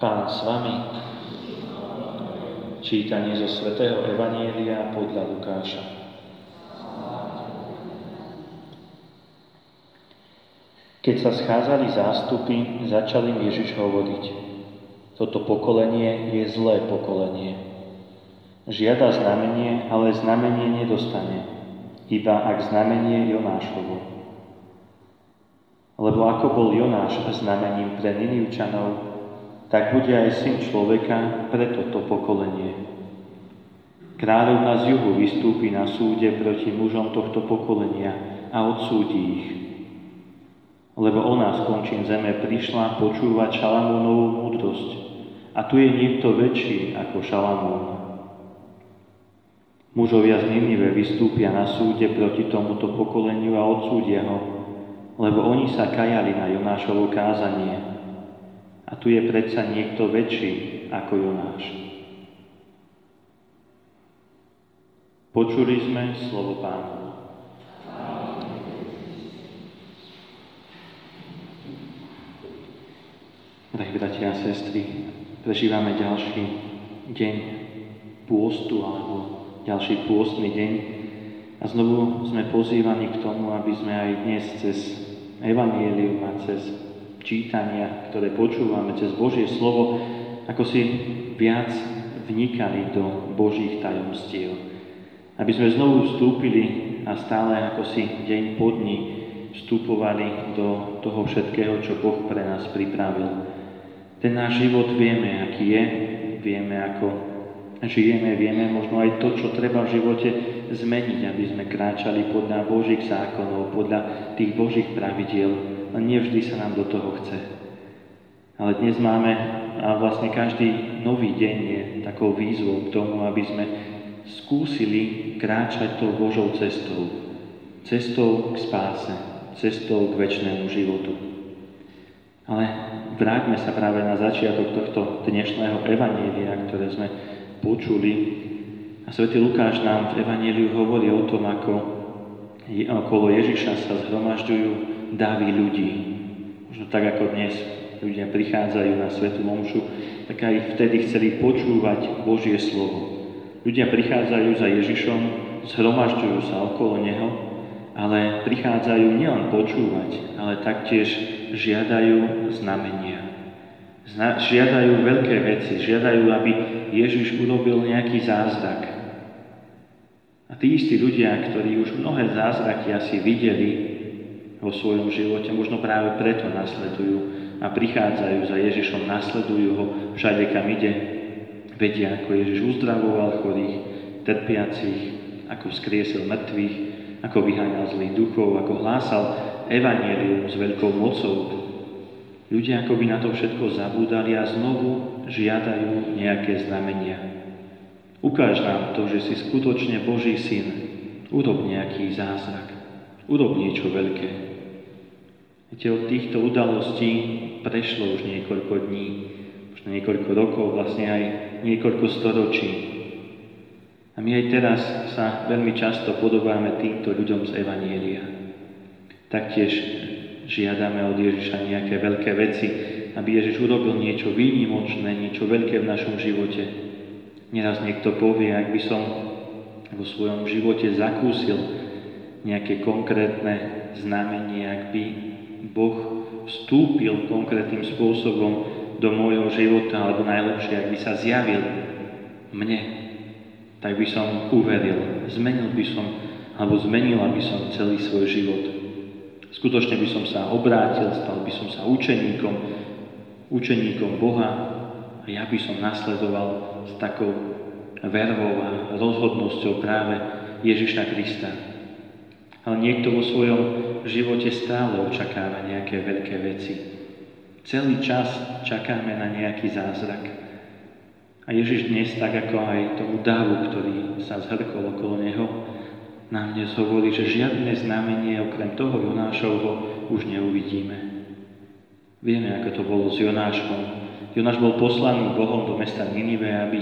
Pán s vami. Čítanie zo svätého Evanielia podľa Lukáša. Keď sa schádzali zástupy, začal im Ježiš hovoriť. Toto pokolenie je zlé pokolenie. Žiada znamenie, ale znamenie nedostane, iba ak znamenie Jonášovo. Lebo ako bol Jonáš znamením pre Ninivčanov, tak bude aj syn človeka pre toto pokolenie. Kráľovna z juhu vystúpi na súde proti mužom tohto pokolenia a odsúdi ich. Lebo ona z končín zeme prišla počúvať Šalamúnovú múdrosť a tu je niekto väčší ako Šalamún. Mužovia z Ninive vystúpia na súde proti tomuto pokoleniu a odsúdia ho, lebo oni sa kajali na Jonášovo kázanie a tu je predsa niekto väčší ako Jonáš. Počuli sme slovo pána. Drahí bratia a sestry, prežívame ďalší deň pôstu alebo ďalší pôstny deň a znovu sme pozývaní k tomu, aby sme aj dnes cez Evangelium a cez čítania, ktoré počúvame cez Božie slovo, ako si viac vnikali do Božích tajomstiev. Aby sme znovu vstúpili a stále ako si deň po dni vstupovali do toho všetkého, čo Boh pre nás pripravil. Ten náš život vieme, aký je, vieme, ako žijeme, vieme možno aj to, čo treba v živote zmeniť, aby sme kráčali podľa Božích zákonov, podľa tých Božích pravidiel, len nevždy sa nám do toho chce. Ale dnes máme, a vlastne každý nový deň je takou výzvou k tomu, aby sme skúsili kráčať tou Božou cestou. Cestou k spáse, cestou k väčšnému životu. Ale vráťme sa práve na začiatok tohto dnešného evanília, ktoré sme počuli. A svätý Lukáš nám v evaníliu hovorí o tom, ako okolo Ježiša sa zhromažďujú davy ľudí. Možno tak ako dnes ľudia prichádzajú na Svetu Momšu, tak aj vtedy chceli počúvať Božie slovo. Ľudia prichádzajú za Ježišom, zhromažďujú sa okolo Neho, ale prichádzajú nielen počúvať, ale taktiež žiadajú znamenia. Zna- žiadajú veľké veci, žiadajú, aby Ježiš urobil nejaký zázrak. A tí istí ľudia, ktorí už mnohé zázraky asi videli, vo svojom živote. Možno práve preto nasledujú a prichádzajú za Ježišom, nasledujú ho všade, kam ide. Vedia, ako Ježiš uzdravoval chorých, trpiacich, ako skriesil mŕtvych, ako vyháňal zlých duchov, ako hlásal evanielium s veľkou mocou. Ľudia ako by na to všetko zabúdali a znovu žiadajú nejaké znamenia. Ukáž nám to, že si skutočne Boží syn. Urob nejaký zázrak. Urob niečo veľké. Viete, od týchto udalostí prešlo už niekoľko dní, možno niekoľko rokov, vlastne aj niekoľko storočí. A my aj teraz sa veľmi často podobáme týmto ľuďom z Evanielia. Taktiež žiadame od Ježiša nejaké veľké veci, aby Ježiš urobil niečo výnimočné, niečo veľké v našom živote. Neraz niekto povie, ak by som vo svojom živote zakúsil nejaké konkrétne znamenie, ak by Boh vstúpil konkrétnym spôsobom do môjho života, alebo najlepšie, ak by sa zjavil mne, tak by som uveril, zmenil by som, alebo zmenila by som celý svoj život. Skutočne by som sa obrátil, stal by som sa učeníkom, učeníkom Boha a ja by som nasledoval s takou vervou a rozhodnosťou práve Ježiša Krista. Ale niekto vo svojom živote stále očakáva nejaké veľké veci. Celý čas čakáme na nejaký zázrak. A Ježiš dnes, tak ako aj tomu dávu, ktorý sa zhrkol okolo neho, nám dnes hovorí, že žiadne znamenie okrem toho Jonášovho už neuvidíme. Vieme, ako to bolo s Jonášom. Jonáš bol poslaný Bohom do mesta Ninive, aby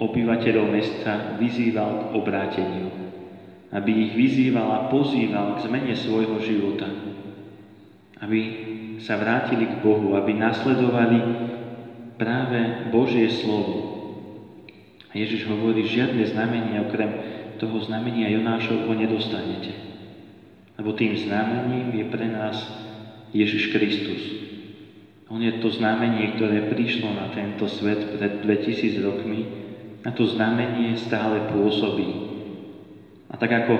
obyvateľov mesta vyzýval k obráteniu aby ich vyzýval a pozýval k zmene svojho života. Aby sa vrátili k Bohu, aby nasledovali práve Božie slovo. A Ježiš hovorí, žiadne znamenie okrem toho znamenia Jonášovho nedostanete. Lebo tým znamením je pre nás Ježiš Kristus. On je to znamenie, ktoré prišlo na tento svet pred 2000 rokmi a to znamenie stále pôsobí. A tak ako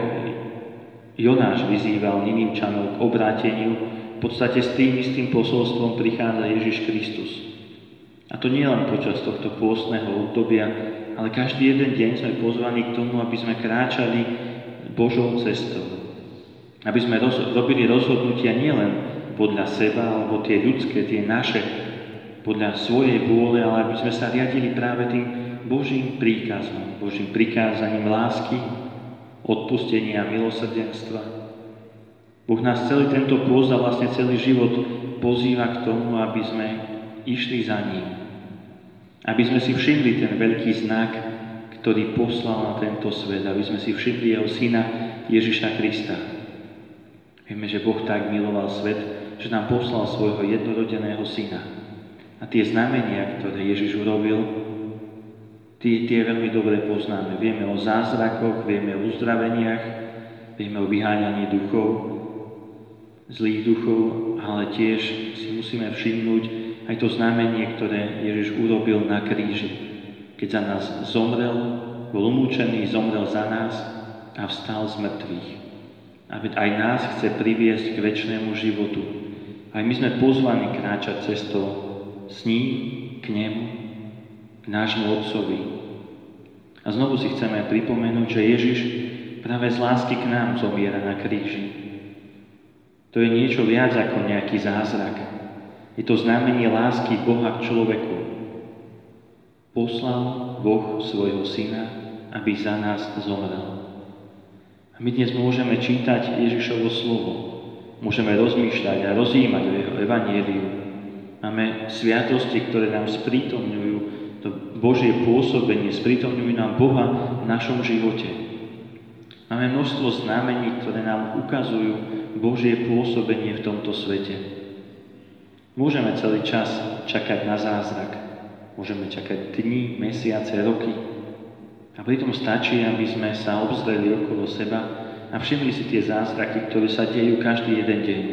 Jonáš vyzýval Ninimčanov k obráteniu, v podstate s tým istým posolstvom prichádza Ježiš Kristus. A to nie len počas tohto pôstneho obdobia, ale každý jeden deň sme pozvaní k tomu, aby sme kráčali Božou cestou. Aby sme roz, robili rozhodnutia nielen podľa seba, alebo tie ľudské, tie naše, podľa svojej vôle, ale aby sme sa riadili práve tým Božím príkazom, Božím prikázaním lásky, odpustenia milosrdenstva. Boh nás celý tento pôst a vlastne celý život pozýva k tomu, aby sme išli za ním. Aby sme si všimli ten veľký znak, ktorý poslal na tento svet, aby sme si všimli jeho syna Ježiša Krista. Vieme, že Boh tak miloval svet, že nám poslal svojho jednorodeného syna. A tie znamenia, ktoré Ježiš urobil, tie, tie veľmi dobre poznáme. Vieme o zázrakoch, vieme o uzdraveniach, vieme o vyháňaní duchov, zlých duchov, ale tiež si musíme všimnúť aj to znamenie, ktoré Ježiš urobil na kríži. Keď za nás zomrel, bol umúčený, zomrel za nás a vstal z mŕtvych. A aj nás chce priviesť k väčšnému životu. Aj my sme pozvaní kráčať cestou s ním, k nemu, k nášmu Otcovi. A znovu si chceme pripomenúť, že Ježiš práve z lásky k nám zomiera na kríži. To je niečo viac ako nejaký zázrak. Je to znamenie lásky Boha k človeku. Poslal Boh svojho Syna, aby za nás zomrel. A my dnes môžeme čítať Ježišovo slovo, Môžeme rozmýšľať a rozjímať o jeho evanieliu. Máme sviatosti, ktoré nám sprítomňujú to Božie pôsobenie, sprítomňujú nám Boha v našom živote. Máme množstvo znamení, ktoré nám ukazujú Božie pôsobenie v tomto svete. Môžeme celý čas čakať na zázrak. Môžeme čakať dni, mesiace, roky. A pritom stačí, aby sme sa obzreli okolo seba a všimli si tie zázraky, ktoré sa dejú každý jeden deň.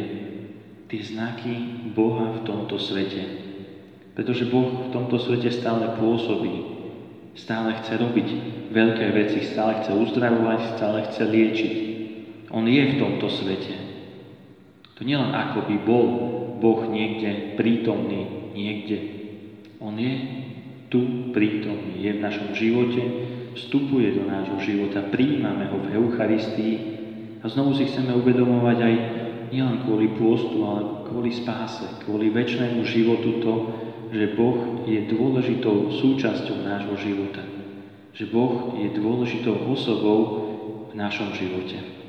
Tie znaky Boha v tomto svete. Pretože Boh v tomto svete stále pôsobí. Stále chce robiť veľké veci, stále chce uzdravovať, stále chce liečiť. On je v tomto svete. To nielen ako by bol Boh niekde prítomný, niekde. On je tu prítomný, je v našom živote, vstupuje do nášho života, príjmame ho v Eucharistii a znovu si chceme uvedomovať aj nielen kvôli pôstu, ale kvôli spáse, kvôli väčšnému životu to, že Boh je dôležitou súčasťou nášho života. Že Boh je dôležitou osobou v našom živote.